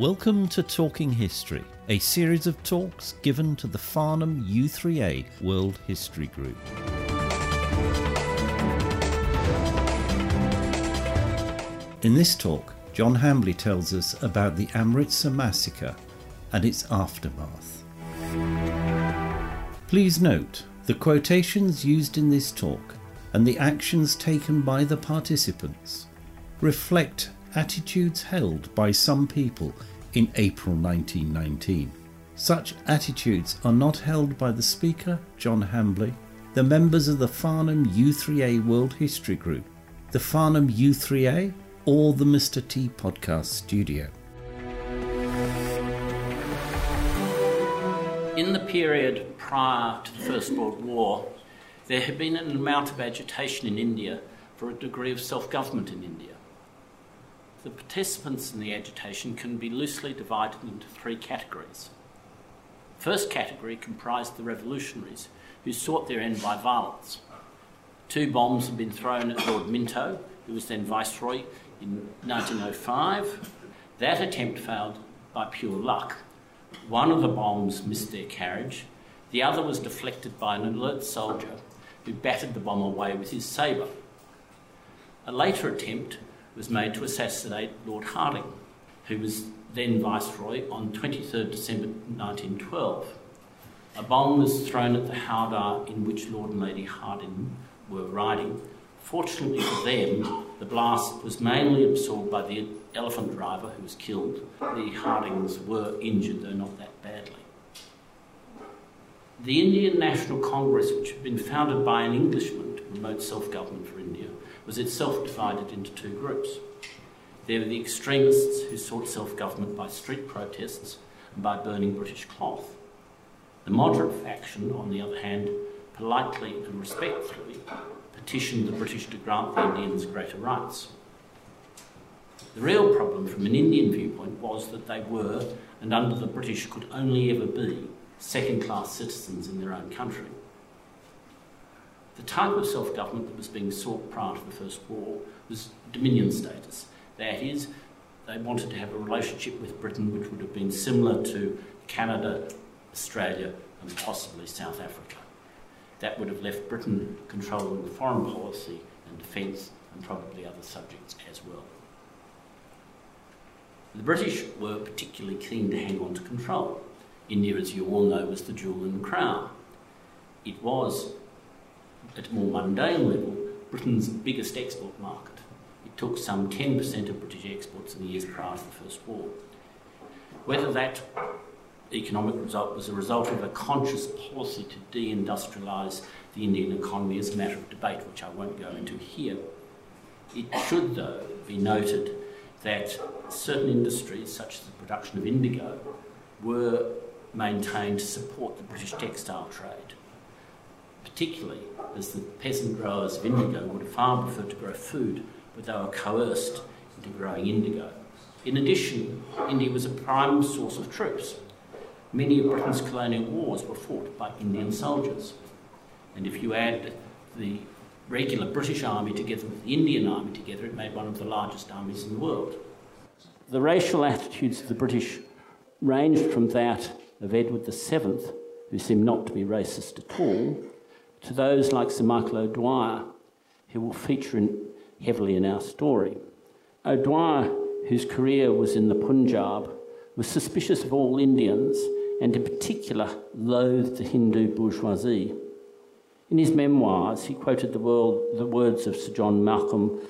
Welcome to Talking History, a series of talks given to the Farnham U3A World History Group. In this talk, John Hambley tells us about the Amritsar massacre and its aftermath. Please note the quotations used in this talk and the actions taken by the participants reflect attitudes held by some people in April 1919. Such attitudes are not held by the speaker, John Hambley, the members of the Farnham U3A World History Group, the Farnham U3A, or the Mr. T podcast studio. In the period prior to the First World War, there had been an amount of agitation in India for a degree of self government in India. The participants in the agitation can be loosely divided into three categories. First category comprised the revolutionaries who sought their end by violence. Two bombs had been thrown at Lord Minto, who was then Viceroy, in 1905. That attempt failed by pure luck. One of the bombs missed their carriage, the other was deflected by an alert soldier who battered the bomb away with his sabre. A later attempt was made to assassinate Lord Hardinge, who was then Viceroy, on 23rd December 1912. A bomb was thrown at the howdah in which Lord and Lady Hardinge were riding. Fortunately for them, the blast was mainly absorbed by the elephant driver who was killed. The Hardinges were injured, though not that badly. The Indian National Congress, which had been founded by an Englishman to promote self government for was itself divided into two groups. There were the extremists who sought self government by street protests and by burning British cloth. The moderate faction, on the other hand, politely and respectfully petitioned the British to grant the Indians greater rights. The real problem from an Indian viewpoint was that they were, and under the British could only ever be, second class citizens in their own country. The type of self government that was being sought prior to the First War was dominion status. That is, they wanted to have a relationship with Britain which would have been similar to Canada, Australia, and possibly South Africa. That would have left Britain controlling the foreign policy and defence and probably other subjects as well. The British were particularly keen to hang on to control. India, as you all know, was the jewel in the crown. It was, at a more mundane level, Britain's biggest export market. It took some 10% of British exports in the years prior to the First War. Whether that economic result was a result of a conscious policy to deindustrialise the Indian economy is a matter of debate, which I won't go into here. It should, though, be noted that certain industries, such as the production of indigo, were maintained to support the British textile trade, particularly as the peasant growers of indigo would have far preferred to grow food, but they were coerced into growing indigo. In addition, India was a prime source of troops. Many of Britain's colonial wars were fought by Indian soldiers. And if you add the regular British army together with the Indian army together, it made one of the largest armies in the world. The racial attitudes of the British ranged from that of Edward VII, who seemed not to be racist at all, to those like Sir Michael O'Dwyer, who will feature in, heavily in our story. O'Dwyer, whose career was in the Punjab, was suspicious of all Indians and, in particular, loathed the Hindu bourgeoisie. In his memoirs, he quoted the, world, the words of Sir John Malcolm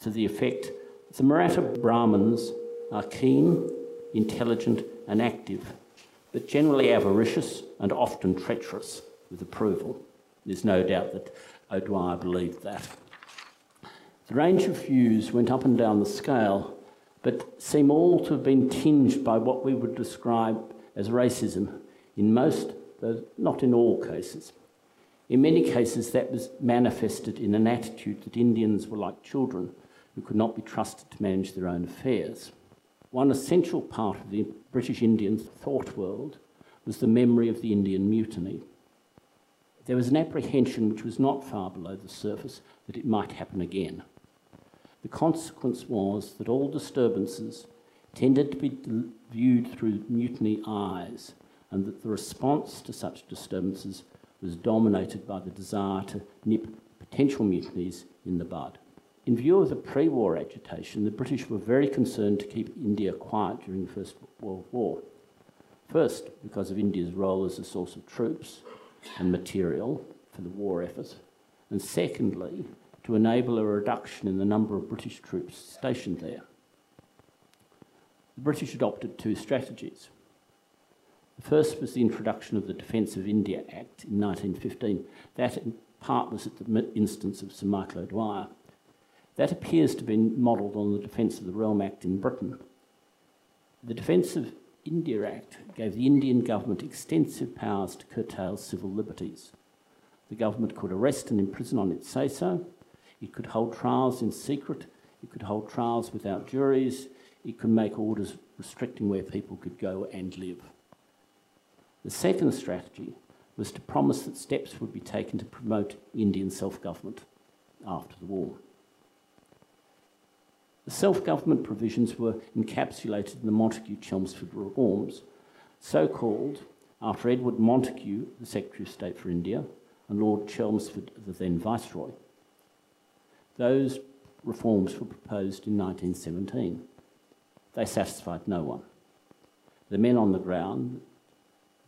to the effect the Maratha Brahmins are keen, intelligent, and active, but generally avaricious and often treacherous with approval. There's no doubt that O'Dwyer believed that. The range of views went up and down the scale, but seem all to have been tinged by what we would describe as racism in most, though not in all cases. In many cases, that was manifested in an attitude that Indians were like children who could not be trusted to manage their own affairs. One essential part of the British Indian thought world was the memory of the Indian Mutiny. There was an apprehension which was not far below the surface that it might happen again. The consequence was that all disturbances tended to be viewed through mutiny eyes, and that the response to such disturbances was dominated by the desire to nip potential mutinies in the bud. In view of the pre war agitation, the British were very concerned to keep India quiet during the First World War. First, because of India's role as a source of troops and material for the war effort, and secondly, to enable a reduction in the number of British troops stationed there. The British adopted two strategies. The first was the introduction of the Defence of India Act in 1915. That, in part, was at the instance of Sir Michael O'Dwyer. That appears to been modelled on the Defence of the Realm Act in Britain. The Defence of India Act gave the Indian government extensive powers to curtail civil liberties. The government could arrest and imprison on its say so, it could hold trials in secret, it could hold trials without juries, it could make orders restricting where people could go and live. The second strategy was to promise that steps would be taken to promote Indian self government after the war. The self government provisions were encapsulated in the Montagu Chelmsford reforms, so called after Edward Montagu, the Secretary of State for India, and Lord Chelmsford, the then Viceroy. Those reforms were proposed in 1917. They satisfied no one. The men on the ground,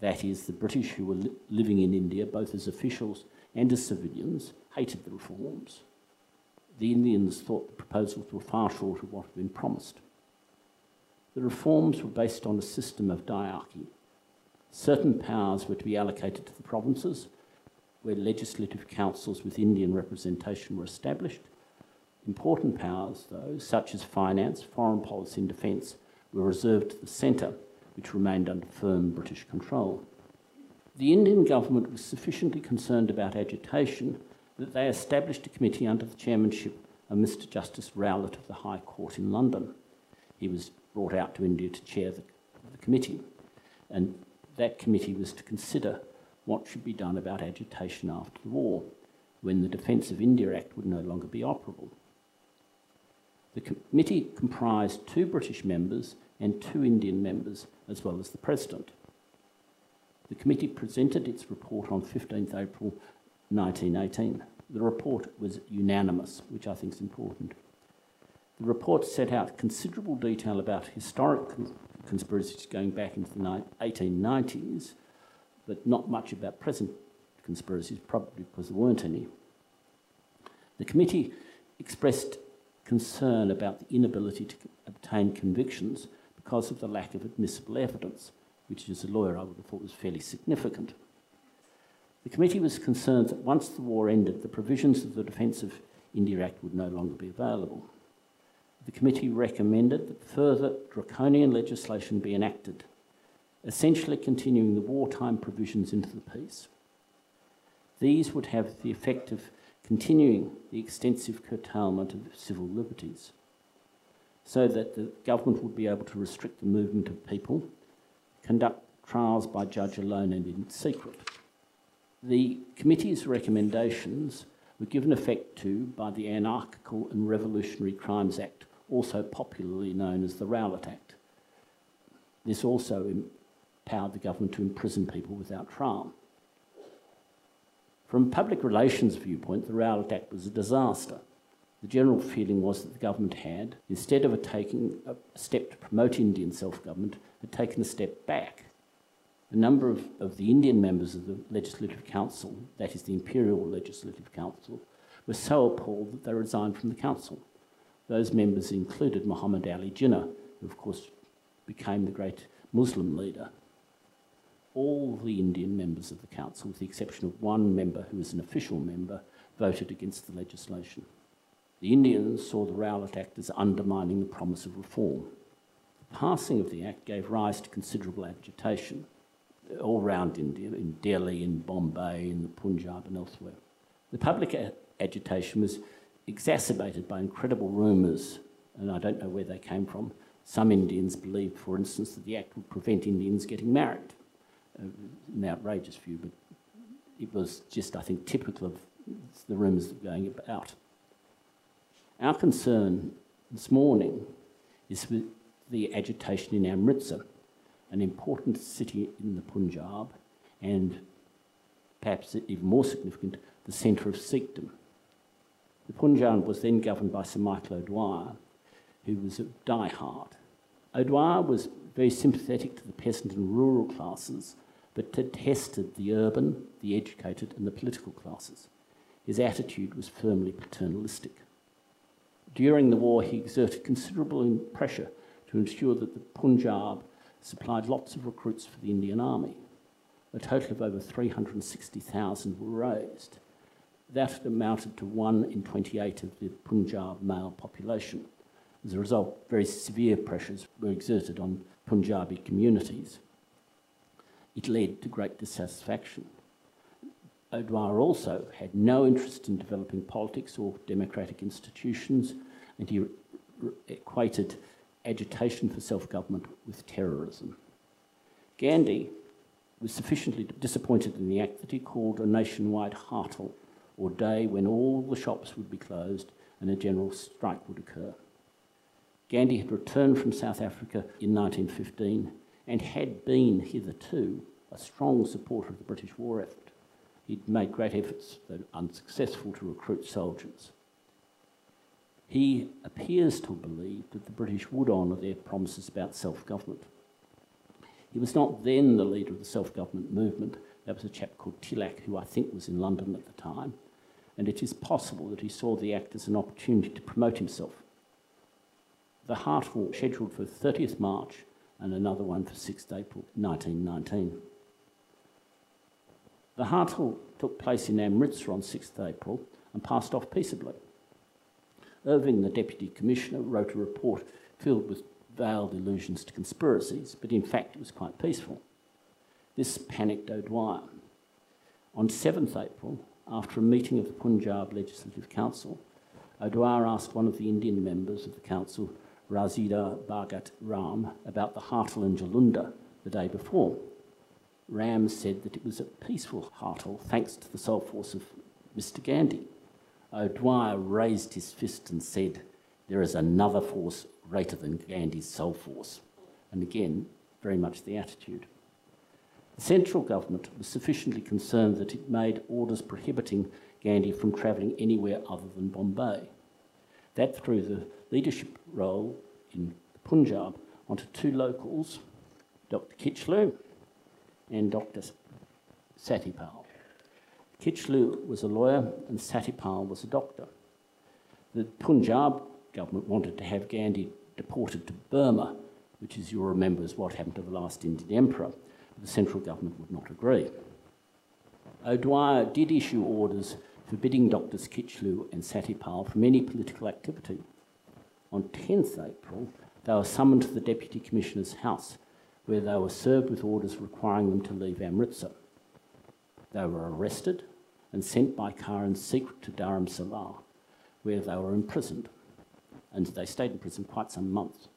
that is, the British who were li living in India, both as officials and as civilians, hated the reforms. The Indians thought the proposals were far short of what had been promised. The reforms were based on a system of diarchy. Certain powers were to be allocated to the provinces, where legislative councils with Indian representation were established. Important powers, though, such as finance, foreign policy, and defence, were reserved to the centre which remained under firm British control. The Indian government was sufficiently concerned about agitation that they established a committee under the chairmanship of Mr Justice Rowlatt of the High Court in London. He was brought out to India to chair the, the committee, and that committee was to consider what should be done about agitation after the war, when the Defence of India Act would no longer be operable. The committee comprised two British members and two Indian members, as well as the President. The committee presented its report on 15th April 1918. The report was unanimous, which I think is important. The report set out considerable detail about historic conspiracies going back into the 1890s, but not much about present conspiracies, probably because there weren't any. The committee expressed concern about the inability to obtain convictions because of the lack of admissible evidence, which as a lawyer I would have thought was fairly significant. The committee was concerned that once the war ended, the provisions of the Defence of India Act would no longer be available. The committee recommended that further draconian legislation be enacted, essentially continuing the wartime provisions into the peace. These would have the effect of continuing the extensive curtailment of civil liberties so that the government would be able to restrict the movement of people, conduct trials by judge alone and in secret. The committee's recommendations were given effect to by the Anarchical and Revolutionary Crimes Act, also popularly known as the Rowlatt Act. This also empowered the government to imprison people without trial. From a public relations viewpoint, the Rowlatt Act was a disaster. The general feeling was that the government had, instead of taking a step to promote Indian self government, had taken a step back. A number of, of the Indian members of the Legislative Council, that is the Imperial Legislative Council, were so appalled that they resigned from the council. Those members included Muhammad Ali Jinnah, who of course became the great Muslim leader. All the Indian members of the council, with the exception of one member who was an official member, voted against the legislation. The Indians saw the Rowlatt Act as undermining the promise of reform. The passing of the Act gave rise to considerable agitation all around India, in Delhi, in Bombay, in the Punjab, and elsewhere. The public agitation was exacerbated by incredible rumours, and I don't know where they came from. Some Indians believed, for instance, that the Act would prevent Indians getting married. Uh, an outrageous view, but it was just, I think, typical of the rumours going about. Our concern this morning is with the agitation in Amritsar, an important city in the Punjab, and perhaps even more significant, the centre of Sikhdom. The Punjab was then governed by Sir Michael O'Dwyer, who was a diehard. O'Dwyer was very sympathetic to the peasant and rural classes, but detested the urban, the educated, and the political classes. His attitude was firmly paternalistic. During the war, he exerted considerable pressure to ensure that the Punjab supplied lots of recruits for the Indian Army. A total of over 360,000 were raised. That amounted to one in 28 of the Punjab male population. As a result, very severe pressures were exerted on Punjabi communities. It led to great dissatisfaction. O'Dwyer also had no interest in developing politics or democratic institutions, and he equated agitation for self government with terrorism. Gandhi was sufficiently disappointed in the act that he called a nationwide hartal, or day when all the shops would be closed and a general strike would occur. Gandhi had returned from South Africa in 1915 and had been hitherto a strong supporter of the British war effort. He'd made great efforts, though unsuccessful, to recruit soldiers. He appears to have believed that the British would honour their promises about self government. He was not then the leader of the self government movement. There was a chap called Tilak, who I think was in London at the time, and it is possible that he saw the act as an opportunity to promote himself. The Hartal scheduled for 30th March and another one for 6th April 1919. The Hartal took place in Amritsar on 6th April and passed off peaceably. Irving, the Deputy Commissioner, wrote a report filled with veiled allusions to conspiracies, but in fact it was quite peaceful. This panicked O'Dwyer. On 7th April, after a meeting of the Punjab Legislative Council, O'Dwyer asked one of the Indian members of the council, Razida Bhagat Ram, about the Hartal in Jullundur the day before. Ram said that it was a peaceful Hartal thanks to the sole force of Mr. Gandhi. O'Dwyer raised his fist and said, There is another force greater than Gandhi's soul force. And again, very much the attitude. The central government was sufficiently concerned that it made orders prohibiting Gandhi from travelling anywhere other than Bombay. That threw the leadership role in Punjab onto two locals, Dr. Kitchlew and Dr. Satyapal. Kitchlew was a lawyer and Satyapal was a doctor. The Punjab government wanted to have Gandhi deported to Burma, which, as you'll remember, is what happened to the last Indian emperor. But the central government would not agree. O'Dwyer did issue orders forbidding Doctors Kitchlew and Satyapal from any political activity. On 10th April, they were summoned to the Deputy Commissioner's house, where they were served with orders requiring them to leave Amritsar. They were arrested and sent by car in secret to Dharamsala, where they were imprisoned. And they stayed in prison quite some months.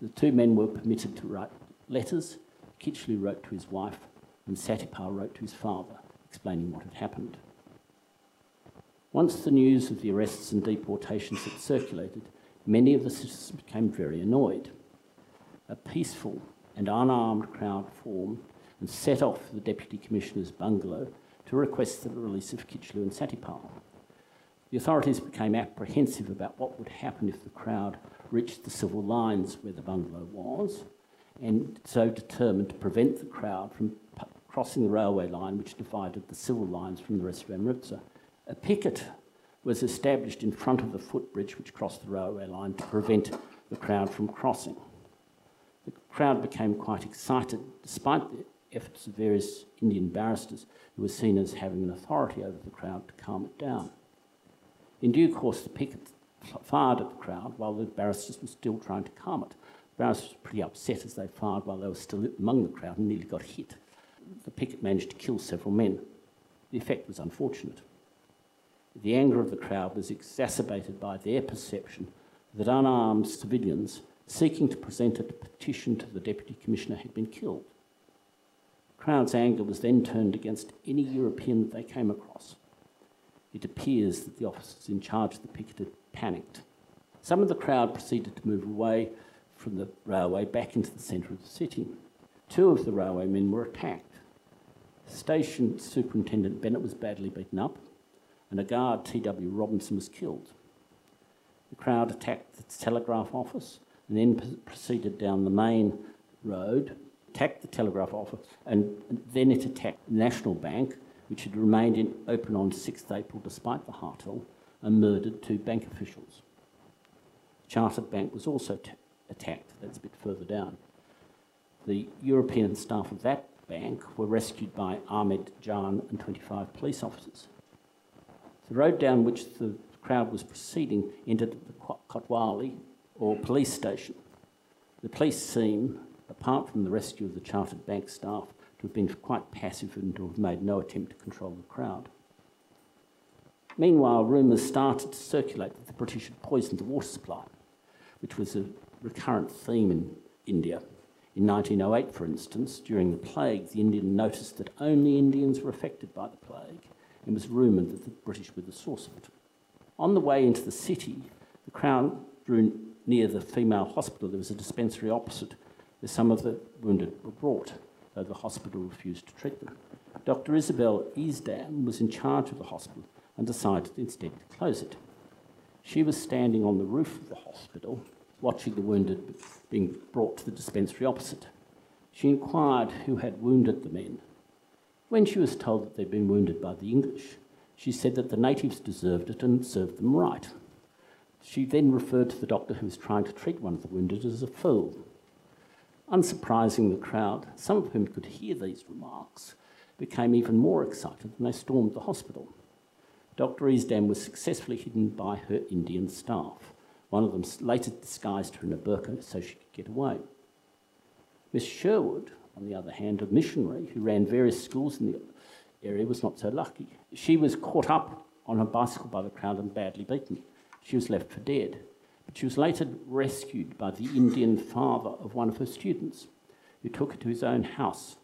The two men were permitted to write letters. Kitchlew wrote to his wife, and Satyapal wrote to his father, explaining what had happened. Once the news of the arrests and deportations had circulated, many of the citizens became very annoyed. A peaceful and unarmed crowd formed and set off for the Deputy Commissioner's bungalow to request the release of Kitchlew and Satyapal. The authorities became apprehensive about what would happen if the crowd reached the civil lines where the bungalow was, and so determined to prevent the crowd from crossing the railway line which divided the civil lines from the rest of Amritsar. A picket was established in front of the footbridge which crossed the railway line to prevent the crowd from crossing. The crowd became quite excited despite the efforts of various Indian barristers who were seen as having an authority over the crowd to calm it down. In due course, the picket fired at the crowd while the barristers were still trying to calm it. The barristers were pretty upset as they fired while they were still among the crowd and nearly got hit. The picket managed to kill several men. The effect was unfortunate. The anger of the crowd was exacerbated by their perception that unarmed civilians seeking to present a petition to the Deputy Commissioner had been killed crowd's anger was then turned against any European that they came across. It appears that the officers in charge of the picket had panicked. Some of the crowd proceeded to move away from the railway back into the centre of the city. Two of the railway men were attacked. Station Superintendent Bennett was badly beaten up, and a guard, T.W. Robinson, was killed. The crowd attacked the telegraph office and then proceeded down the main road, attacked the telegraph office, and then it attacked the National Bank, which had remained in, open on 6th April despite the Hartal, and murdered two bank officials. Chartered Bank was also attacked, that's a bit further down. The European staff of that bank were rescued by Ahmed Jan and 25 police officers. The road down which the crowd was proceeding entered the Kotwali, or police station. The police seem, apart from the rescue of the Chartered Bank staff, to have been quite passive and to have made no attempt to control the crowd. Meanwhile, rumours started to circulate that the British had poisoned the water supply, which was a recurrent theme in India. In 1908, for instance, during the plague, the Indian noticed that only Indians were affected by the plague. It was rumoured that the British were the source of it. On the way into the city, the crowd drew near the female hospital. There was a dispensary opposite some of the wounded were brought, though the hospital refused to treat them. Dr. Isabel Easdon was in charge of the hospital and decided instead to close it. She was standing on the roof of the hospital, watching the wounded being brought to the dispensary opposite. She inquired who had wounded the men. When she was told that they'd been wounded by the English, she said that the natives deserved it and served them right. She then referred to the doctor who was trying to treat one of the wounded as a fool. Unsurprising, the crowd, some of whom could hear these remarks, became even more excited and they stormed the hospital. Dr. Easdon was successfully hidden by her Indian staff. One of them later disguised her in a burqa so she could get away. Miss Sherwood, on the other hand, a missionary who ran various schools in the area, was not so lucky. She was caught up on her bicycle by the crowd and badly beaten. She was left for dead. She was later rescued by the Indian father of one of her students, who took her to his own house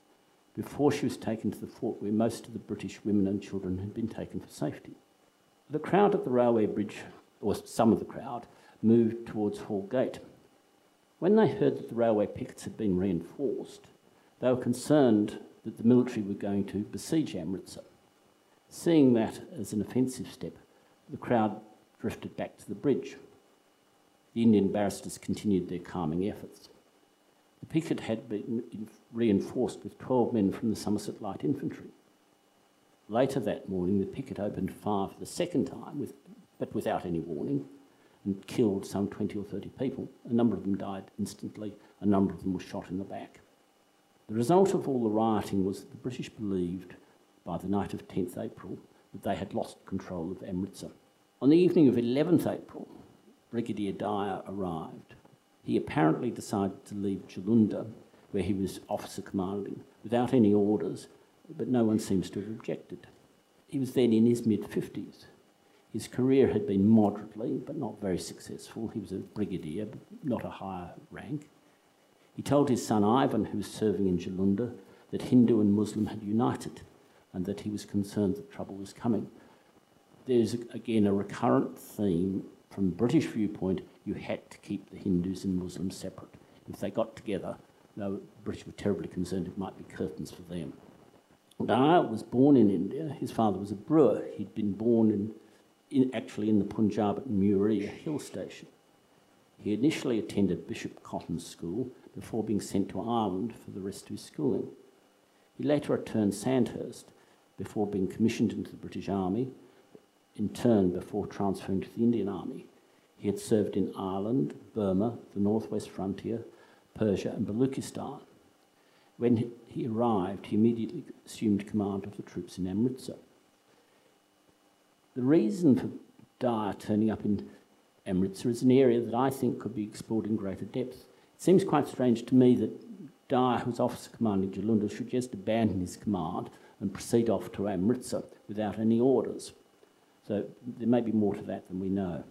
before she was taken to the fort where most of the British women and children had been taken for safety. The crowd at the railway bridge, or some of the crowd, moved towards Hall Gate. When they heard that the railway pickets had been reinforced, they were concerned that the military were going to besiege Amritsar. Seeing that as an offensive step, the crowd drifted back to the bridge. The Indian barristers continued their calming efforts. The picket had been reinforced with 12 men from the Somerset Light Infantry. Later that morning, the picket opened fire for the second time, with, but without any warning, and killed some 20 or 30 people. A number of them died instantly, a number of them were shot in the back. The result of all the rioting was that the British believed by the night of 10th April that they had lost control of Amritsar. On the evening of 11th April, Brigadier Dyer arrived. He apparently decided to leave Jullundur, where he was officer commanding, without any orders, but no one seems to have objected. He was then in his mid 50s. His career had been moderately, but not very successful. He was a brigadier, but not a higher rank. He told his son Ivan, who was serving in Jullundur, that Hindu and Muslim had united and that he was concerned that trouble was coming. There's again a recurrent theme from the British viewpoint you had to keep the Hindus and Muslims separate. If they got together, the British were terribly concerned it might be curtains for them. Dyer was born in India. His father was a brewer. He'd been born in in, actually in the Punjab at Murree, a hill station. He initially attended Bishop Cotton's school before being sent to Ireland for the rest of his schooling. He later returned Sandhurst before being commissioned into the British Army, in turn before transferring to the Indian Army. He had served in Ireland, Burma, the northwest frontier, Persia, and Baluchistan. When he arrived, he immediately assumed command of the troops in Amritsar. The reason for Dyer turning up in Amritsar is an area that I think could be explored in greater depth. It seems quite strange to me that Dyer, who's officer commanding Jullundur, should just abandon his command and proceed off to Amritsar without any orders. So there may be more to that than we know.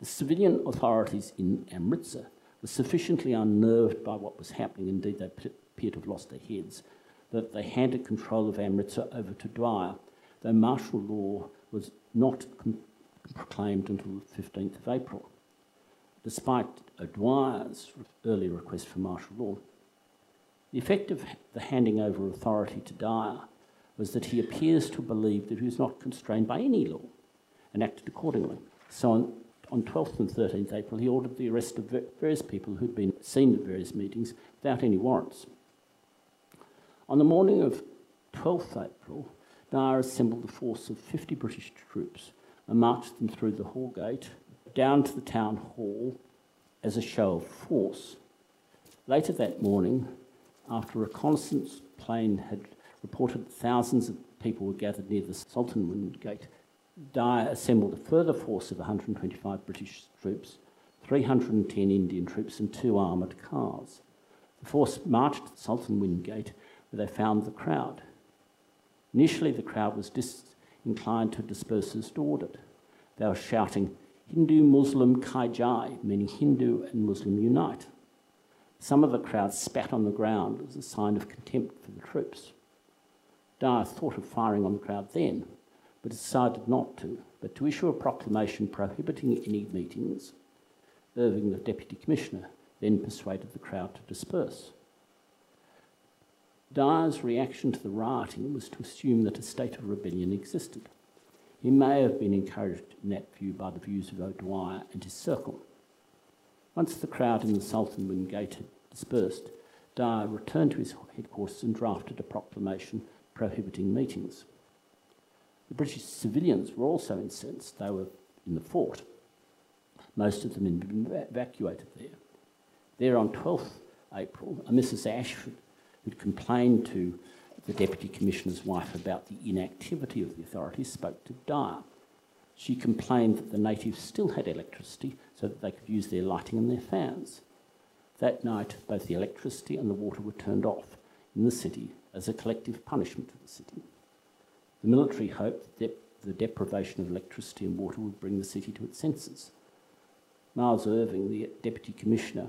The civilian authorities in Amritsar were sufficiently unnerved by what was happening, indeed, they appear to have lost their heads, that they handed control of Amritsar over to Dyer though martial law was not proclaimed until the 15th of April. despite O'Dwyer's early request for martial law. The effect of the handing over authority to Dyer was that he appears to believe that he was not constrained by any law and acted accordingly. So on, on 12th and 13th April, he ordered the arrest of various people who'd been seen at various meetings without any warrants. On the morning of 12th April, Dyer assembled a force of 50 British troops and marched them through the hall gate down to the town hall as a show of force. Later that morning, after a reconnaissance plane had reported that thousands of people were gathered near the Sultanwind Gate, Dyer assembled a further force of 125 British troops, 310 Indian troops, and two armoured cars. The force marched to the Sultanwind Gate where they found the crowd. Initially, the crowd was disinclined to disperse as ordered. They were shouting, Hindu Muslim Kai Jai, meaning Hindu and Muslim unite. Some of the crowd spat on the ground as a sign of contempt for the troops. Dyer thought of firing on the crowd then, but decided not to, but to issue a proclamation prohibiting any meetings. Irving, the Deputy Commissioner, then persuaded the crowd to disperse. Dyer's reaction to the rioting was to assume that a state of rebellion existed. He may have been encouraged in that view by the views of O'Dwyer and his circle. Once the crowd in the Sultanwind Gate had dispersed, Dyer returned to his headquarters and drafted a proclamation prohibiting meetings. The British civilians were also incensed. They were in the fort. Most of them had been evacuated there. There on 12th April, a Mrs. Ashford who'd complained to the Deputy Commissioner's wife about the inactivity of the authorities spoke to Dyer. She complained that the natives still had electricity so that they could use their lighting and their fans. That night, both the electricity and the water were turned off in the city as a collective punishment to the city. The military hoped that the deprivation of electricity and water would bring the city to its senses. Miles Irving, the Deputy Commissioner,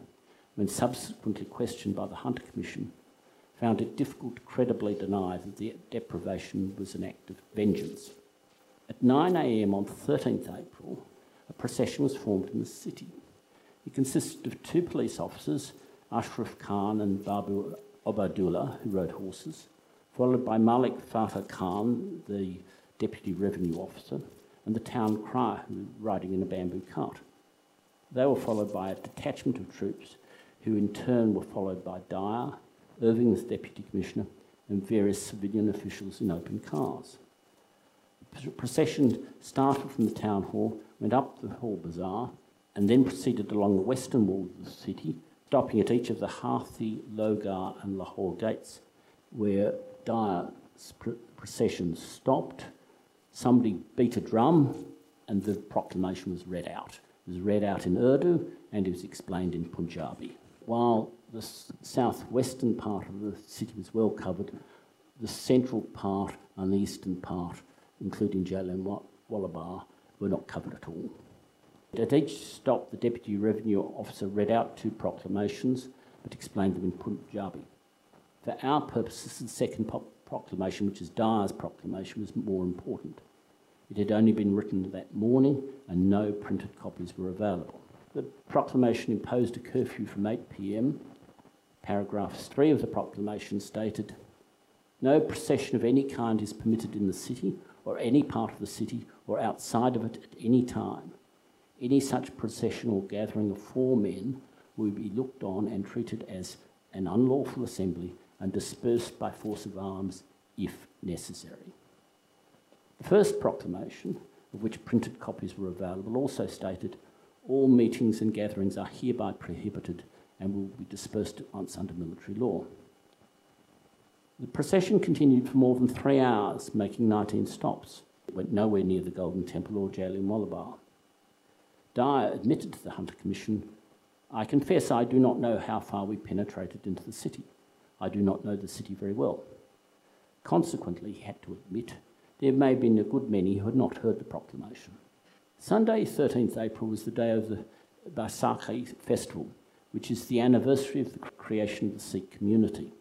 when subsequently questioned by the Hunter Commission, found it difficult to credibly deny that the deprivation was an act of vengeance. At 9am on 13th April, a procession was formed in the city. It consisted of two police officers, Ashraf Khan and Babu Obadullah, who rode horses, followed by Malik Fatah Khan, the deputy revenue officer, and the town crier, who was riding in a bamboo cart. They were followed by a detachment of troops, who in turn were followed by Dyer, Irving as Deputy Commissioner, and various civilian officials in open cars. The procession started from the town hall, went up the hall bazaar, and then proceeded along the western wall of the city, stopping at each of the Hathi, Logar, and Lahore gates, where Dyer's processions stopped. Somebody beat a drum, and the proclamation was read out. It was read out in Urdu, and it was explained in Punjabi. While the southwestern part of the city was well covered. The central part and the eastern part, including Jallianwala Bagh, were not covered at all. At each stop, the Deputy Revenue Officer read out two proclamations but explained them in Punjabi. For our purposes, the second proclamation, which is Dyer's proclamation, was more important. It had only been written that morning and no printed copies were available. The proclamation imposed a curfew from 8 pm Paragraphs 3 of the proclamation stated No procession of any kind is permitted in the city or any part of the city or outside of it at any time. Any such procession or gathering of four men will be looked on and treated as an unlawful assembly and dispersed by force of arms if necessary. The first proclamation, of which printed copies were available, also stated all meetings and gatherings are hereby prohibited and will be dispersed at once under military law. The procession continued for more than three hours, making 19 stops. It went nowhere near the Golden Temple or Jallianwala Bagh. Dyer admitted to the Hunter Commission, I confess I do not know how far we penetrated into the city. I do not know the city very well. Consequently, he had to admit there may have been a good many who had not heard the proclamation. Sunday, 13th April, was the day of the Baisakhi festival, which is the anniversary of the creation of the Sikh community.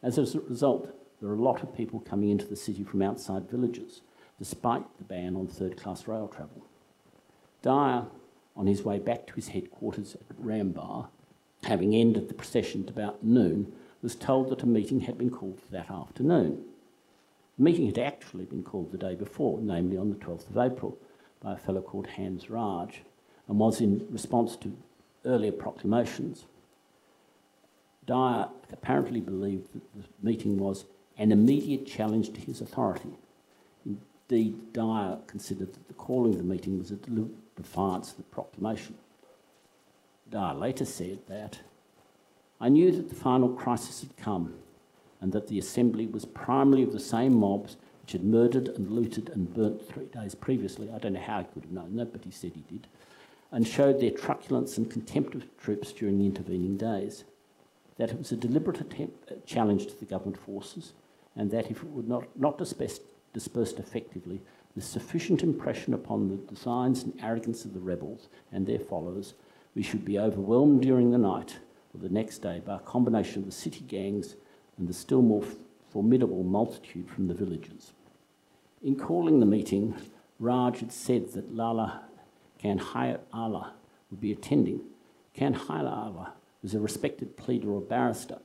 As a result, there are a lot of people coming into the city from outside villages, despite the ban on third class rail travel. Dyer on his way back to his headquarters at Rambar, having ended the procession at about noon, was told that a meeting had been called for that afternoon. The meeting had actually been called the day before, namely on the 12th of April, by a fellow called Hans Raj, and was in response to earlier proclamations. Dyer apparently believed that the meeting was an immediate challenge to his authority. Indeed, Dyer considered that the calling of the meeting was a deliberate defiance of the proclamation. Dyer later said that I knew that the final crisis had come and that the assembly was primarily of the same mobs which had murdered and looted and burnt three days previously. I don't know how he could have known that, but he said he did, and showed their truculence and contempt of troops during the intervening days. That it was a deliberate attempt, uh, challenge to the government forces, and that if it would not, not dispersed, dispersed effectively, with sufficient impression upon the designs and arrogance of the rebels and their followers, we should be overwhelmed during the night or the next day by a combination of the city gangs and the still more formidable multitude from the villages. In calling the meeting, Raj had said that Lala Kanhaiya Lal would be attending. Kanhaiya Lal was a respected pleader or barrister,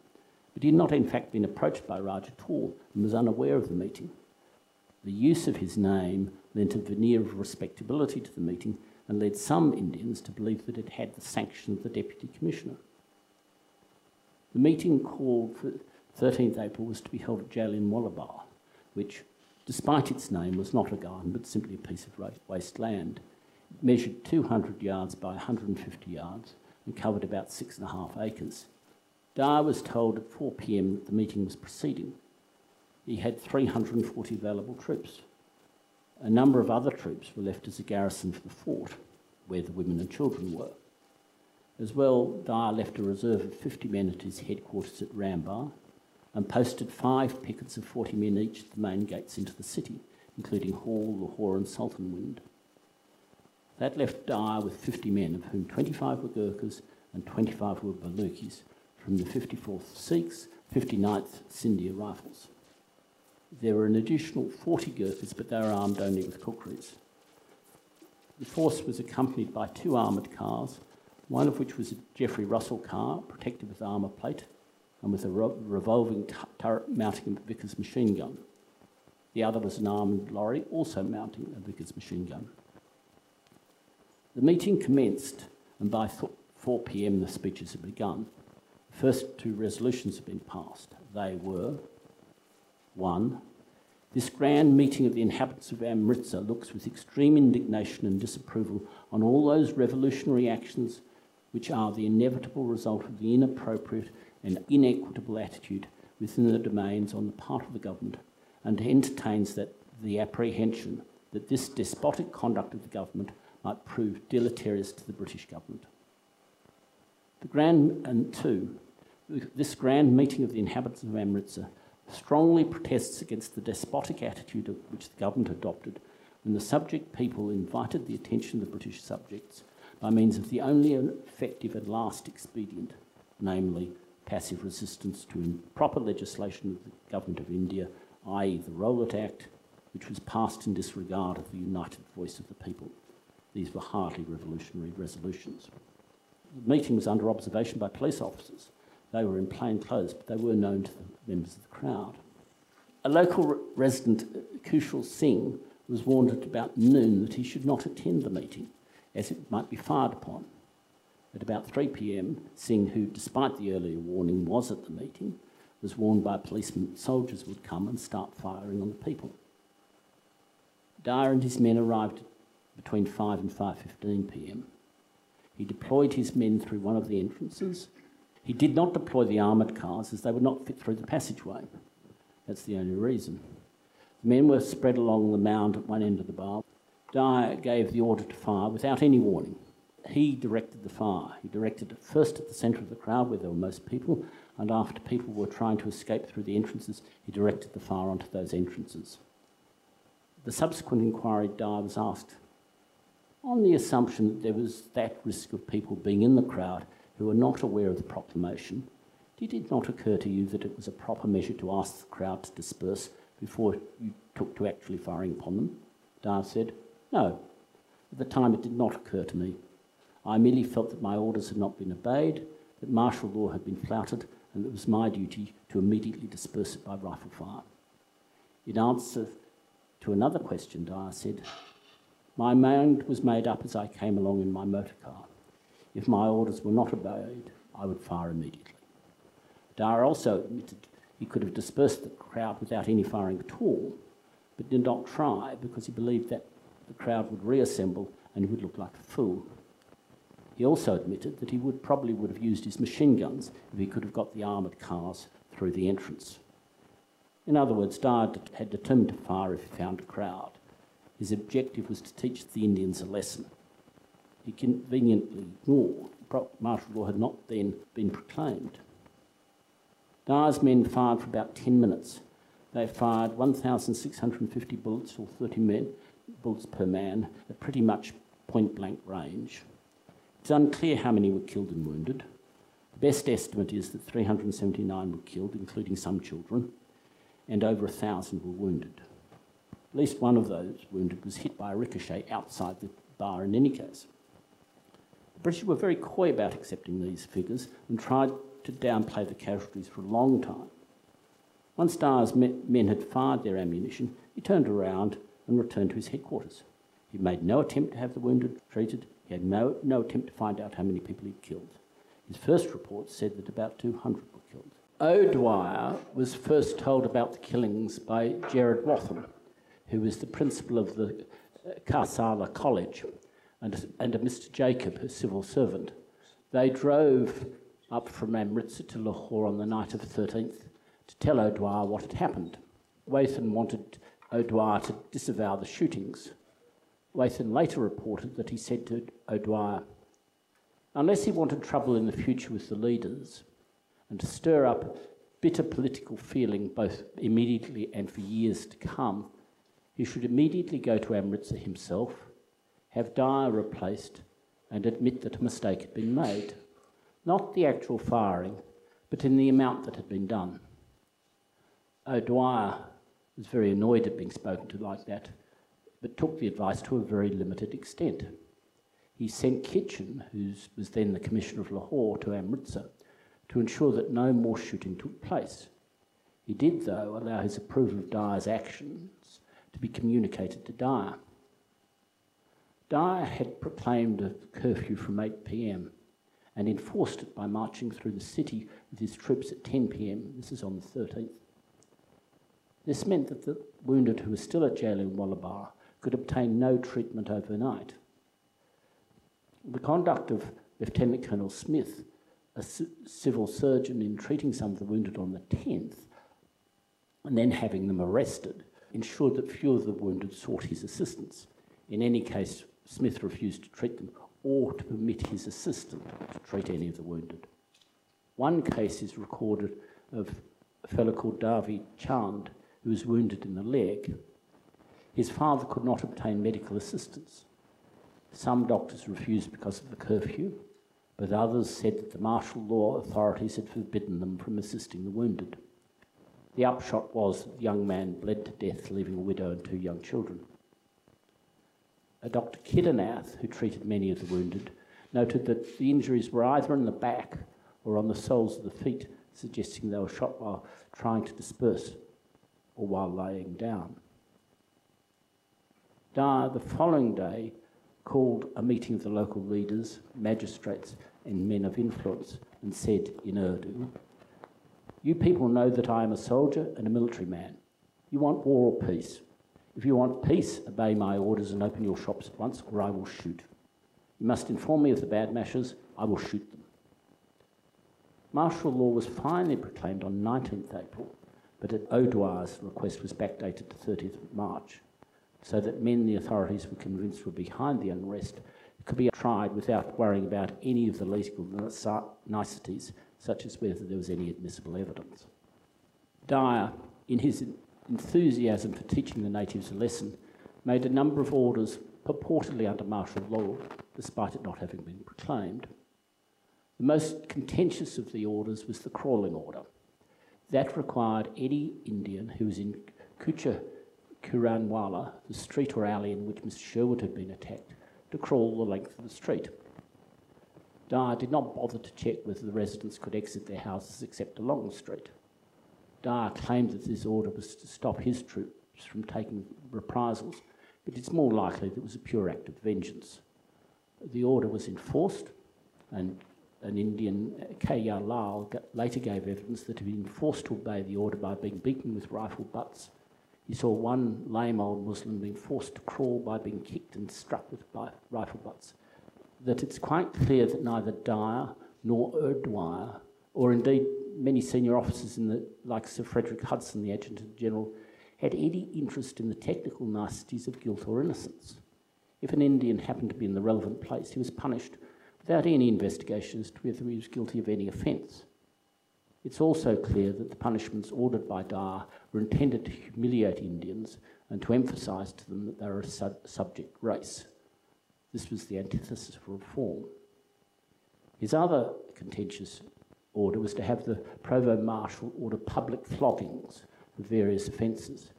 but he had not in fact been approached by Raj at all and was unaware of the meeting. The use of his name lent a veneer of respectability to the meeting and led some Indians to believe that it had the sanction of the Deputy Commissioner. The meeting called for 13th April was to be held at Jallianwala Bagh, which, despite its name, was not a garden but simply a piece of waste land. It measured 200 yards by 150 yards and covered about six and a half acres. Dyer was told at 4 pm that the meeting was proceeding. He had 340 available troops. A number of other troops were left as a garrison for the fort, where the women and children were. As well, Dyer left a reserve of 50 men at his headquarters at Rambar and posted five pickets of 40 men each at the main gates into the city, including Hall, Lahore, and Sultanwind. That left Dyer with 50 men, of whom 25 were Gurkhas and 25 were Baluchis from the 54th Sikhs, 59th Scinde Rifles. There were an additional 40 Gurkhas, but they were armed only with kukris. The force was accompanied by two armoured cars, one of which was a Geoffrey Russell car, protected with armour plate, and with a revolving turret mounting a Vickers machine gun. The other was an armoured lorry, also mounting a Vickers machine gun. The meeting commenced, and by 4 pm the speeches had begun. The first two resolutions had been passed. They were 1. This grand meeting of the inhabitants of Amritsar looks with extreme indignation and disapproval on all those revolutionary actions which are the inevitable result of the inappropriate and inequitable attitude within the domains on the part of the government and entertains that the apprehension that this despotic conduct of the government might prove deleterious to the British government. The grand and two, this grand meeting of the inhabitants of Amritsar strongly protests against the despotic attitude which the government adopted when the subject people invited the attention of the British subjects by means of the only effective and last expedient, namely passive resistance to improper legislation of the Government of India, i.e., the Rowlatt Act, which was passed in disregard of the united voice of the people. These were hardly revolutionary resolutions. The meeting was under observation by police officers. They were in plain clothes, but they were known to the members of the crowd. A local re- resident, uh, Kushal Singh, was warned at about noon that he should not attend the meeting, as it might be fired upon. At about 3 pm, Singh, who, despite the earlier warning, was at the meeting, was warned by policemen that soldiers would come and start firing on the people. Dyer and his men arrived between 5 and 5.15 pm. He deployed his men through one of the entrances. He did not deploy the armoured cars as they would not fit through the passageway. That's the only reason. The men were spread along the mound at one end of the bar. Dyer gave the order to fire without any warning he directed the fire. He directed it first at the centre of the crowd where there were most people, and after people were trying to escape through the entrances, he directed the fire onto those entrances. The subsequent inquiry, Dyer was asked, on the assumption that there was that risk of people being in the crowd who were not aware of the proclamation, did it not occur to you that it was a proper measure to ask the crowd to disperse before you took to actually firing upon them? Dyer said, No. At the time, it did not occur to me. I merely felt that my orders had not been obeyed, that martial law had been flouted, and that it was my duty to immediately disperse it by rifle fire. In answer to another question, Dyer said, My mind was made up as I came along in my motor car. If my orders were not obeyed, I would fire immediately. Dyer also admitted he could have dispersed the crowd without any firing at all, but did not try because he believed that the crowd would reassemble and he would look like a fool. He also admitted that he would probably would have used his machine guns if he could have got the armoured cars through the entrance. In other words, Dyer had determined to fire if he found a crowd. His objective was to teach the Indians a lesson. He conveniently ignored martial law had not then been proclaimed. Dyer's men fired for about 10 minutes. They fired 1,650 bullets, or 30 men, bullets per man, at pretty much point blank range. It's unclear how many were killed and wounded. The best estimate is that 379 were killed, including some children, and over a thousand were wounded. At least one of those wounded was hit by a ricochet outside the bar in any case. The British were very coy about accepting these figures and tried to downplay the casualties for a long time. Once Dyer's men had fired their ammunition, he turned around and returned to his headquarters. He made no attempt to have the wounded treated. He had no, no attempt to find out how many people he'd killed. His first report said that about 200 were killed. O'Dwyer was first told about the killings by Gerard Wathen, who was the principal of the uh, Khalsa College, and, and a Mr. Jacob, a civil servant. They drove up from Amritsar to Lahore on the night of the 13th to tell O'Dwyer what had happened. Wathen wanted O'Dwyer to disavow the shootings. Wathen later reported that he said to O'Dwyer, unless he wanted trouble in the future with the leaders, and to stir up bitter political feeling both immediately and for years to come, he should immediately go to Amritsar himself, have Dyer replaced, and admit that a mistake had been made. Not the actual firing, but in the amount that had been done. O'Dwyer was very annoyed at being spoken to like that, but took the advice to a very limited extent. He sent Kitchin, who was then the Commissioner of Lahore, to Amritsar to ensure that no more shooting took place. He did, though, allow his approval of Dyer's actions to be communicated to Dyer. Dyer had proclaimed a curfew from 8 pm and enforced it by marching through the city with his troops at 10 pm. This is on the 13th. This meant that the wounded who were still at Jallianwala Bagh could obtain no treatment overnight. The conduct of Lieutenant Colonel Smith a civil surgeon in treating some of the wounded on the 10th and then having them arrested ensured that few of the wounded sought his assistance. In any case, Smith refused to treat them or to permit his assistant to treat any of the wounded. One case is recorded of a fellow called Davi Chand who was wounded in the leg. His father could not obtain medical assistance. Some doctors refused because of the curfew but others said that the martial law authorities had forbidden them from assisting the wounded. The upshot was that the young man bled to death, leaving a widow and two young children. A Dr. Kedarnath, who treated many of the wounded, noted that the injuries were either in the back or on the soles of the feet, suggesting they were shot while trying to disperse or while laying down. Dyer, the following day, called a meeting of the local leaders, magistrates, and men of influence and said in Urdu, You people know that I am a soldier and a military man. You want war or peace? If you want peace, obey my orders and open your shops at once, or I will shoot. You must inform me of the badmashes, I will shoot them. Martial law was finally proclaimed on 19th April, but at O'Dwyer's request was backdated to 30th March so that men the authorities were convinced were behind the unrest could be tried without worrying about any of the legal niceties, such as whether there was any admissible evidence. Dyer, in his enthusiasm for teaching the natives a lesson, made a number of orders purportedly under martial law, despite it not having been proclaimed. The most contentious of the orders was the crawling order. That required any Indian who was in Kucha Kuranwala, the street or alley in which Mr. Sherwood had been attacked, to crawl the length of the street. Dyer did not bother to check whether the residents could exit their houses except along the street. Dyer claimed that this order was to stop his troops from taking reprisals, but it's more likely that it was a pure act of vengeance. The order was enforced, and an Indian, K.R. Lal, later gave evidence that he'd been forced to obey the order by being beaten with rifle butts. He saw one lame old Muslim being forced to crawl by being kicked and struck with rifle butts. That it's quite clear that neither Dyer nor O'Dwyer, or indeed many senior officers in the, like Sir Frederick Hudson, the Adjutant General, had any interest in the technical niceties of guilt or innocence. If an Indian happened to be in the relevant place, he was punished without any investigation as to whether he was guilty of any offence. It's also clear that the punishments ordered by Dyer were intended to humiliate Indians and to emphasise to them that they were a sub- subject race. This was the antithesis of reform. His other contentious order was to have the Provost Marshal order public floggings for various offences.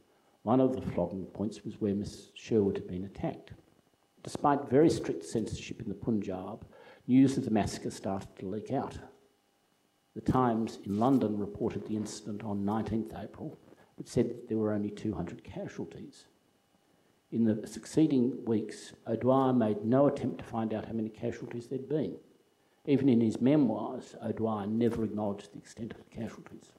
One of the flogging points was where Miss Sherwood had been attacked. Despite very strict censorship in the Punjab, news of the massacre started to leak out. The Times in London reported the incident on 19th April, but said that there were only 200 casualties. In the succeeding weeks, O'Dwyer made no attempt to find out how many casualties there'd been. Even in his memoirs, O'Dwyer never acknowledged the extent of the casualties.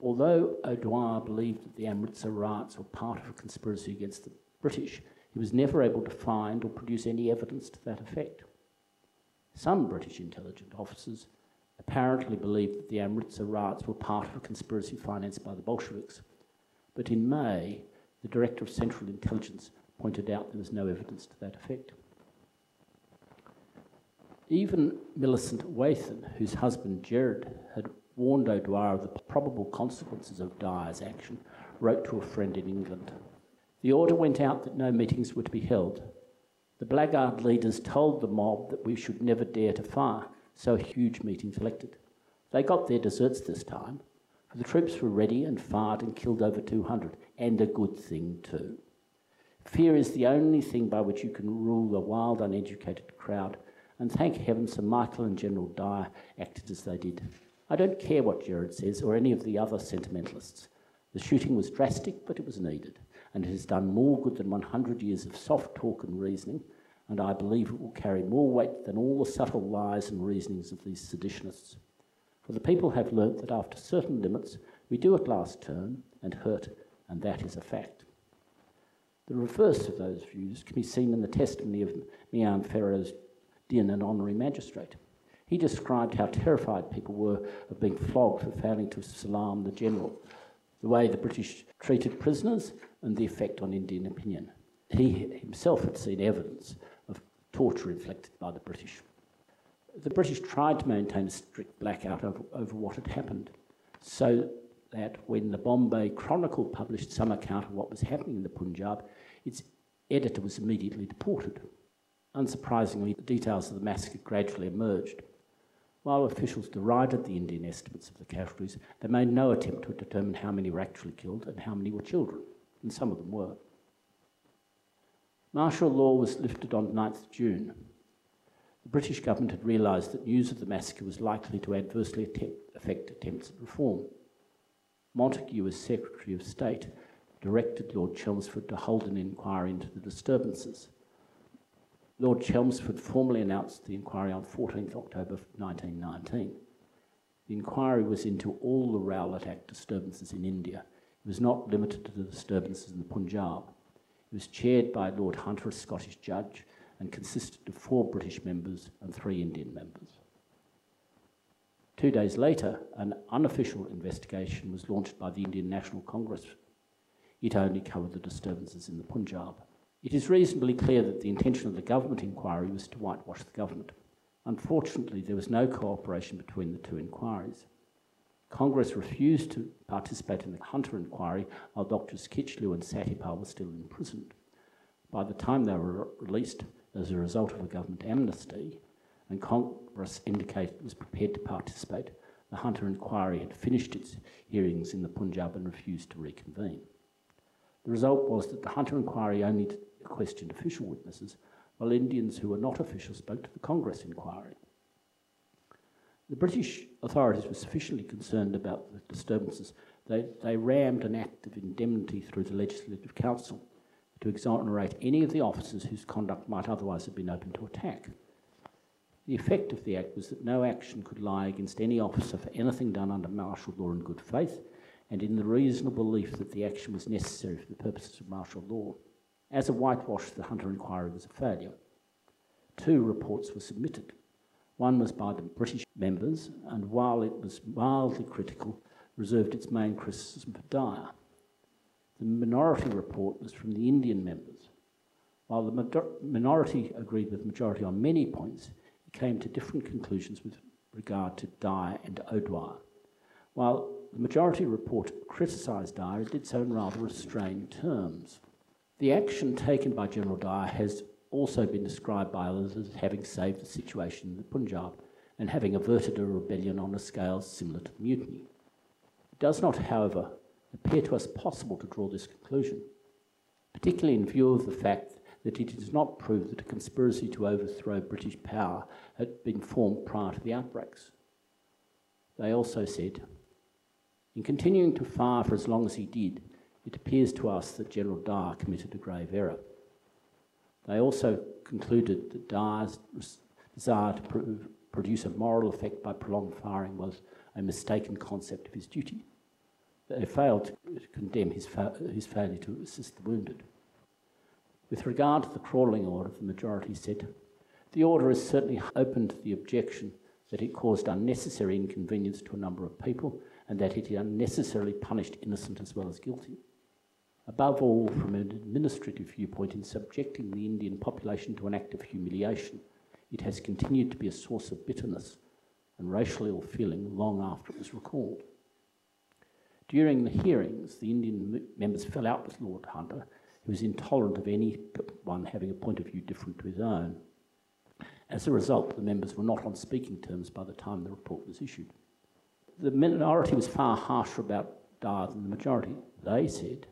Although O'Dwyer believed that the Amritsar riots were part of a conspiracy against the British, he was never able to find or produce any evidence to that effect. Some British intelligence officers apparently believed that the Amritsar riots were part of a conspiracy financed by the Bolsheviks, but in May, the Director of Central Intelligence pointed out there was no evidence to that effect. Even Millicent Wathen, whose husband Gerard had warned O'Dwyer of the probable consequences of Dyer's action, wrote to a friend in England. The order went out that no meetings were to be held. The blackguard leaders told the mob that we should never dare to fire, so a huge meeting elected. They got their deserts this time, for the troops were ready and fired and killed over 200, and a good thing too. Fear is the only thing by which you can rule a wild, uneducated crowd, and thank heaven Sir Michael and General Dyer acted as they did. I don't care what Gerard says or any of the other sentimentalists. The shooting was drastic, but it was needed, and it has done more good than 100 years of soft talk and reasoning, and I believe it will carry more weight than all the subtle lies and reasonings of these seditionists. For the people have learnt that after certain limits, we do at last turn and hurt, and that is a fact. The reverse of those views can be seen in the testimony of Mian Feroz Din, an honorary magistrate. He described how terrified people were of being flogged for failing to salam the general, the way the British treated prisoners, and the effect on Indian opinion. He himself had seen evidence of torture inflicted by the British. The British tried to maintain a strict blackout over, over what had happened, so that when the Bombay Chronicle published some account of what was happening in the Punjab, its editor was immediately deported. Unsurprisingly, the details of the massacre gradually emerged. While officials derided the Indian estimates of the casualties, they made no attempt to determine how many were actually killed and how many were children, and some of them were. Martial law was lifted on 9th June. The British government had realised that news of the massacre was likely to adversely affect attempts at reform. Montagu, as Secretary of State, directed Lord Chelmsford to hold an inquiry into the disturbances. Lord Chelmsford formally announced the inquiry on 14th October 1919. The inquiry was into all the Rowlatt Act disturbances in India. It was not limited to the disturbances in the Punjab. It was chaired by Lord Hunter, a Scottish judge, and consisted of four British members and three Indian members. Two days later, an unofficial investigation was launched by the Indian National Congress. It only covered the disturbances in the Punjab. It is reasonably clear that the intention of the government inquiry was to whitewash the government. Unfortunately, there was no cooperation between the two inquiries. Congress refused to participate in the Hunter inquiry while Drs. Kitchlew and Satyapal were still imprisoned. By the time they were released as a result of a government amnesty, and Congress indicated it was prepared to participate, the Hunter inquiry had finished its hearings in the Punjab and refused to reconvene. The result was that the Hunter inquiry only questioned official witnesses, while Indians who were not official spoke to the Congress inquiry. The British authorities were sufficiently concerned about the disturbances, they, they rammed an act of indemnity through the Legislative Council to exonerate any of the officers whose conduct might otherwise have been open to attack. The effect of the Act was that no action could lie against any officer for anything done under martial law in good faith and in the reasonable belief that the action was necessary for the purposes of martial law. As a whitewash, the Hunter inquiry was a failure. Two reports were submitted. One was by the British members, and while it was mildly critical, reserved its main criticism for Dyer. The minority report was from the Indian members. While the minority agreed with the majority on many points, it came to different conclusions with regard to Dyer and O'Dwyer. While the majority report criticised Dyer, it did so in rather restrained terms. The action taken by General Dyer has also been described by others as having saved the situation in the Punjab and having averted a rebellion on a scale similar to the mutiny. It does not, however, appear to us possible to draw this conclusion, particularly in view of the fact that it does not prove that a conspiracy to overthrow British power had been formed prior to the outbreaks. They also said, in continuing to fire for as long as he did, it appears to us that General Dyer committed a grave error. They also concluded that Dyer's desire to produce a moral effect by prolonged firing was a mistaken concept of his duty. They failed to condemn his, fa- his failure to assist the wounded. With regard to the crawling order, the majority said, the order is certainly open to the objection that it caused unnecessary inconvenience to a number of people and that it unnecessarily punished innocent as well as guilty. Above all, from an administrative viewpoint, in subjecting the Indian population to an act of humiliation, it has continued to be a source of bitterness and racial ill feeling long after it was recalled. During the hearings, the Indian members fell out with Lord Hunter who was intolerant of anyone having a point of view different to his own. As a result, the members were not on speaking terms by the time the report was issued. The minority was far harsher about Dyer than the majority. They said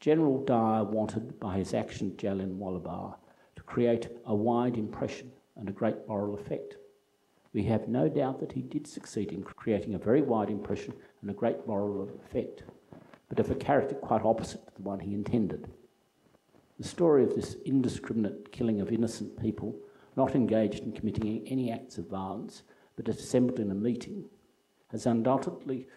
General Dyer wanted, by his action at Jallianwala Bagh, to create a wide impression and a great moral effect. We have no doubt that he did succeed in creating a very wide impression and a great moral effect, but of a character quite opposite to the one he intended. The story of this indiscriminate killing of innocent people, not engaged in committing any acts of violence, but assembled in a meeting, has undoubtedly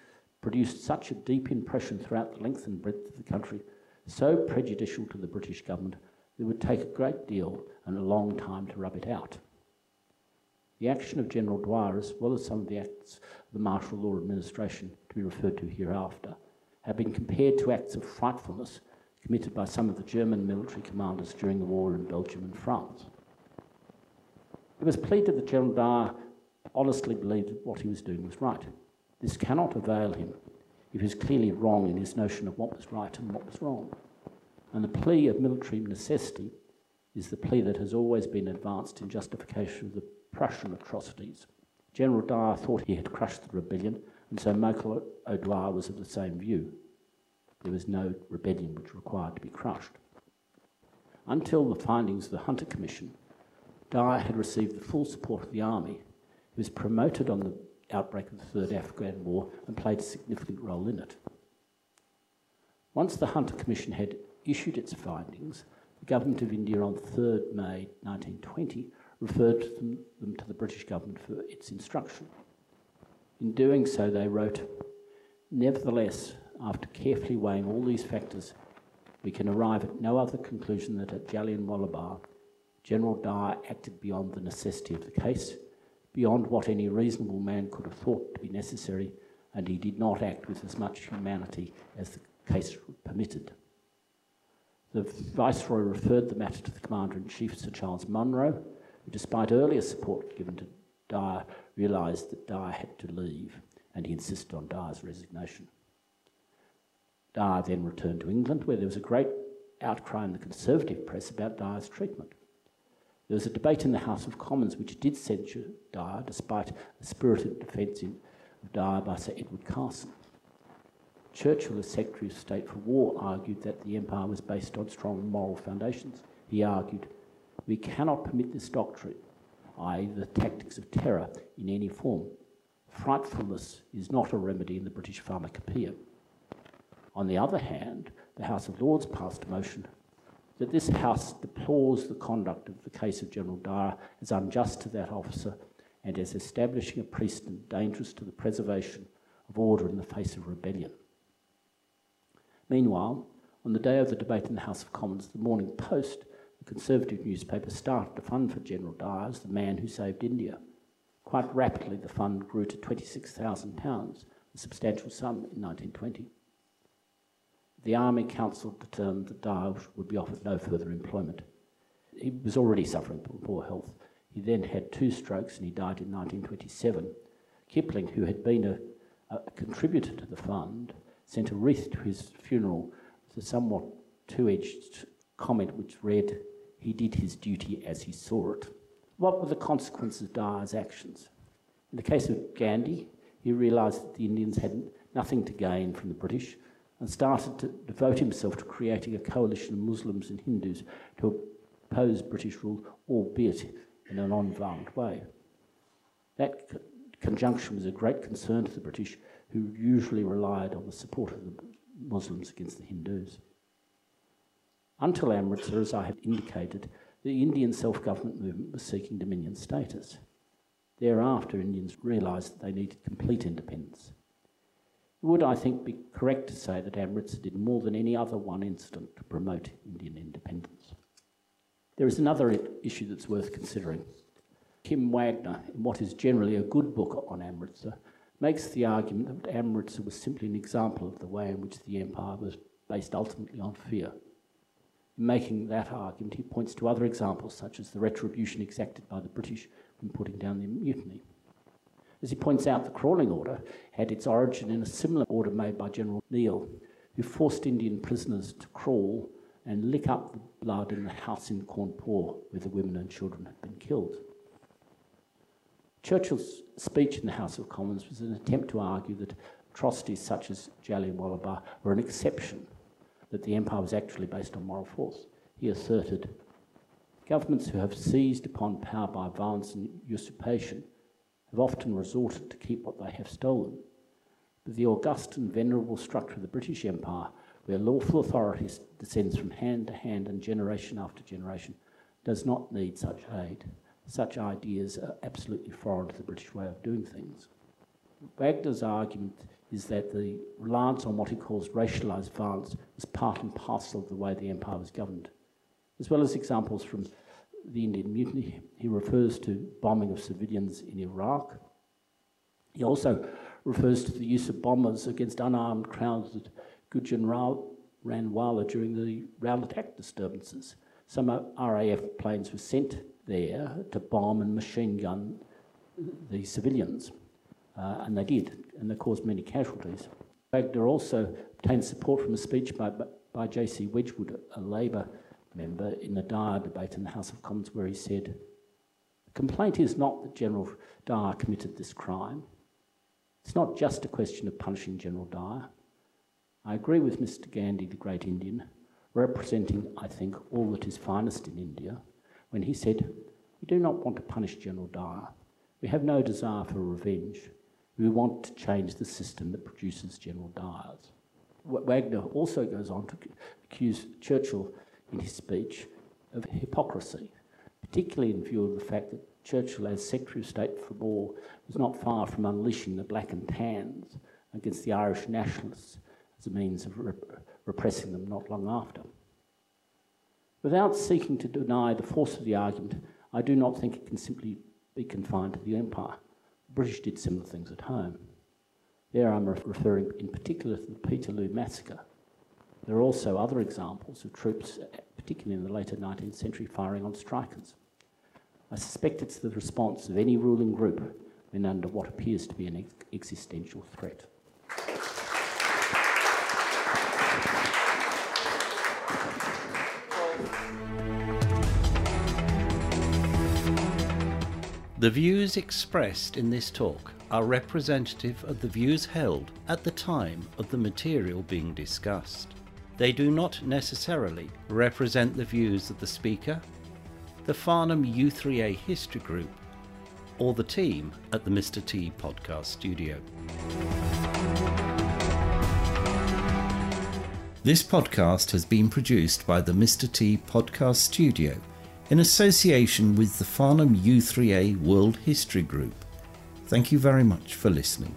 produced such a deep impression throughout the length and breadth of the country, so prejudicial to the British government, that it would take a great deal and a long time to rub it out. The action of General Dwyer, as well as some of the acts of the martial law administration to be referred to hereafter, have been compared to acts of frightfulness committed by some of the German military commanders during the war in Belgium and France. It was pleaded that General Dyer honestly believed that what he was doing was right. This cannot avail him he was clearly wrong in his notion of what was right and what was wrong. And the plea of military necessity is the plea that has always been advanced in justification of the Prussian atrocities. General Dyer thought he had crushed the rebellion, and so Michael O'Dwyer was of the same view there was no rebellion which required to be crushed. Until the findings of the Hunter Commission, Dyer had received the full support of the army. He was promoted on the outbreak of the Third Afghan War and played a significant role in it. Once the Hunter Commission had issued its findings, the Government of India on 3rd May 1920 referred them, them to the British government for its instruction. In doing so, they wrote, Nevertheless, after carefully weighing all these factors, we can arrive at no other conclusion than that at Jallianwala Bagh, General Dyer acted beyond the necessity of the case, beyond what any reasonable man could have thought to be necessary, and he did not act with as much humanity as the case permitted. The Viceroy referred the matter to the Commander in Chief, Sir Charles Monro, who, despite earlier support given to Dyer, realised that Dyer had to leave, and he insisted on Dyer's resignation. Dyer then returned to England, where there was a great outcry in the Conservative press about Dyer's treatment. There was a debate in the House of Commons which did censure Dyer, despite a spirited defence of Dyer by Sir Edward Carson. Churchill, as Secretary of State for War, argued that the empire was based on strong moral foundations. He argued, We cannot permit this doctrine, i.e., the tactics of terror, in any form. Frightfulness is not a remedy in the British pharmacopoeia. On the other hand, the House of Lords passed a motion that this House deplores the conduct of the case of General Dyer as unjust to that officer and as establishing a precedent dangerous to the preservation of order in the face of rebellion. Meanwhile, on the day of the debate in the House of Commons, the Morning Post, the Conservative newspaper, started a fund for General Dyer as the man who saved India. Quite rapidly, the fund grew to £26,000, a substantial sum in 1920. The Army Council determined that Dyer would be offered no further employment. He was already suffering from poor health. He then had two strokes and he died in 1927. Kipling, who had been a, a contributor to the fund, sent a wreath to his funeral with a somewhat two edged comment which read, He did his duty as he saw it. What were the consequences of Dyer's actions? In the case of Gandhi, he realised that the Indians had nothing to gain from the British and started to devote himself to creating a coalition of Muslims and Hindus to oppose British rule, albeit in a non-violent way. That conjunction was a great concern to the British, who usually relied on the support of the Muslims against the Hindus. Until Amritsar, as I have indicated, the Indian self-government movement was seeking dominion status. Thereafter, Indians realised that they needed complete independence. Would, I think, be correct to say that Amritsar did more than any other one incident to promote Indian independence. There is another issue that's worth considering. Kim Wagner, in what is generally a good book on Amritsar, makes the argument that Amritsar was simply an example of the way in which the empire was based ultimately on fear. In making that argument, he points to other examples, such as the retribution exacted by the British when putting down the mutiny. As he points out, the crawling order had its origin in a similar order made by General Neill, who forced Indian prisoners to crawl and lick up the blood in the house in Cawnpore where the women and children had been killed. Churchill's speech in the House of Commons was an attempt to argue that atrocities such as Jallianwala Bagh were an exception, that the empire was actually based on moral force. He asserted, governments who have seized upon power by violence and usurpation have often resorted to keep what they have stolen. But the august and venerable structure of the British Empire, where lawful authority descends from hand to hand and generation after generation, does not need such aid. Such ideas are absolutely foreign to the British way of doing things. Wagner's argument is that the reliance on what he calls racialised violence is part and parcel of the way the empire was governed. As well as examples from the Indian Mutiny. He refers to bombing of civilians in Iraq. He also refers to the use of bombers against unarmed crowds at Gujranwala during the Rowlatt attack disturbances. Some RAF planes were sent there to bomb and machine gun the civilians, uh, and they did, and they caused many casualties. Wagner also obtained support from a speech by, by J.C. Wedgwood, a Labor member in the Dyer debate in the House of Commons where he said, The complaint is not that General Dyer committed this crime. It's not just a question of punishing General Dyer. I agree with Mr. Gandhi, the great Indian, representing, I think, all that is finest in India, when he said, We do not want to punish General Dyer. We have no desire for revenge. We want to change the system that produces General Dyers. Wagner also goes on to accuse Churchill in his speech of hypocrisy, particularly in view of the fact that Churchill, as Secretary of State for War, was not far from unleashing the black and tans against the Irish nationalists as a means of rep- repressing them not long after. Without seeking to deny the force of the argument, I do not think it can simply be confined to the Empire. The British did similar things at home. There I'm referring in particular to the Peterloo Massacre, there are also other examples of troops, particularly in the later 19th century, firing on strikers. I suspect it's the response of any ruling group when under what appears to be an ex- existential threat. The views expressed in this talk are representative of the views held at the time of the material being discussed. They do not necessarily represent the views of the speaker, the Farnham U3A History Group, or the team at the Mr. T Podcast Studio. This podcast has been produced by the Mr. T Podcast Studio in association with the Farnham U3A World History Group. Thank you very much for listening.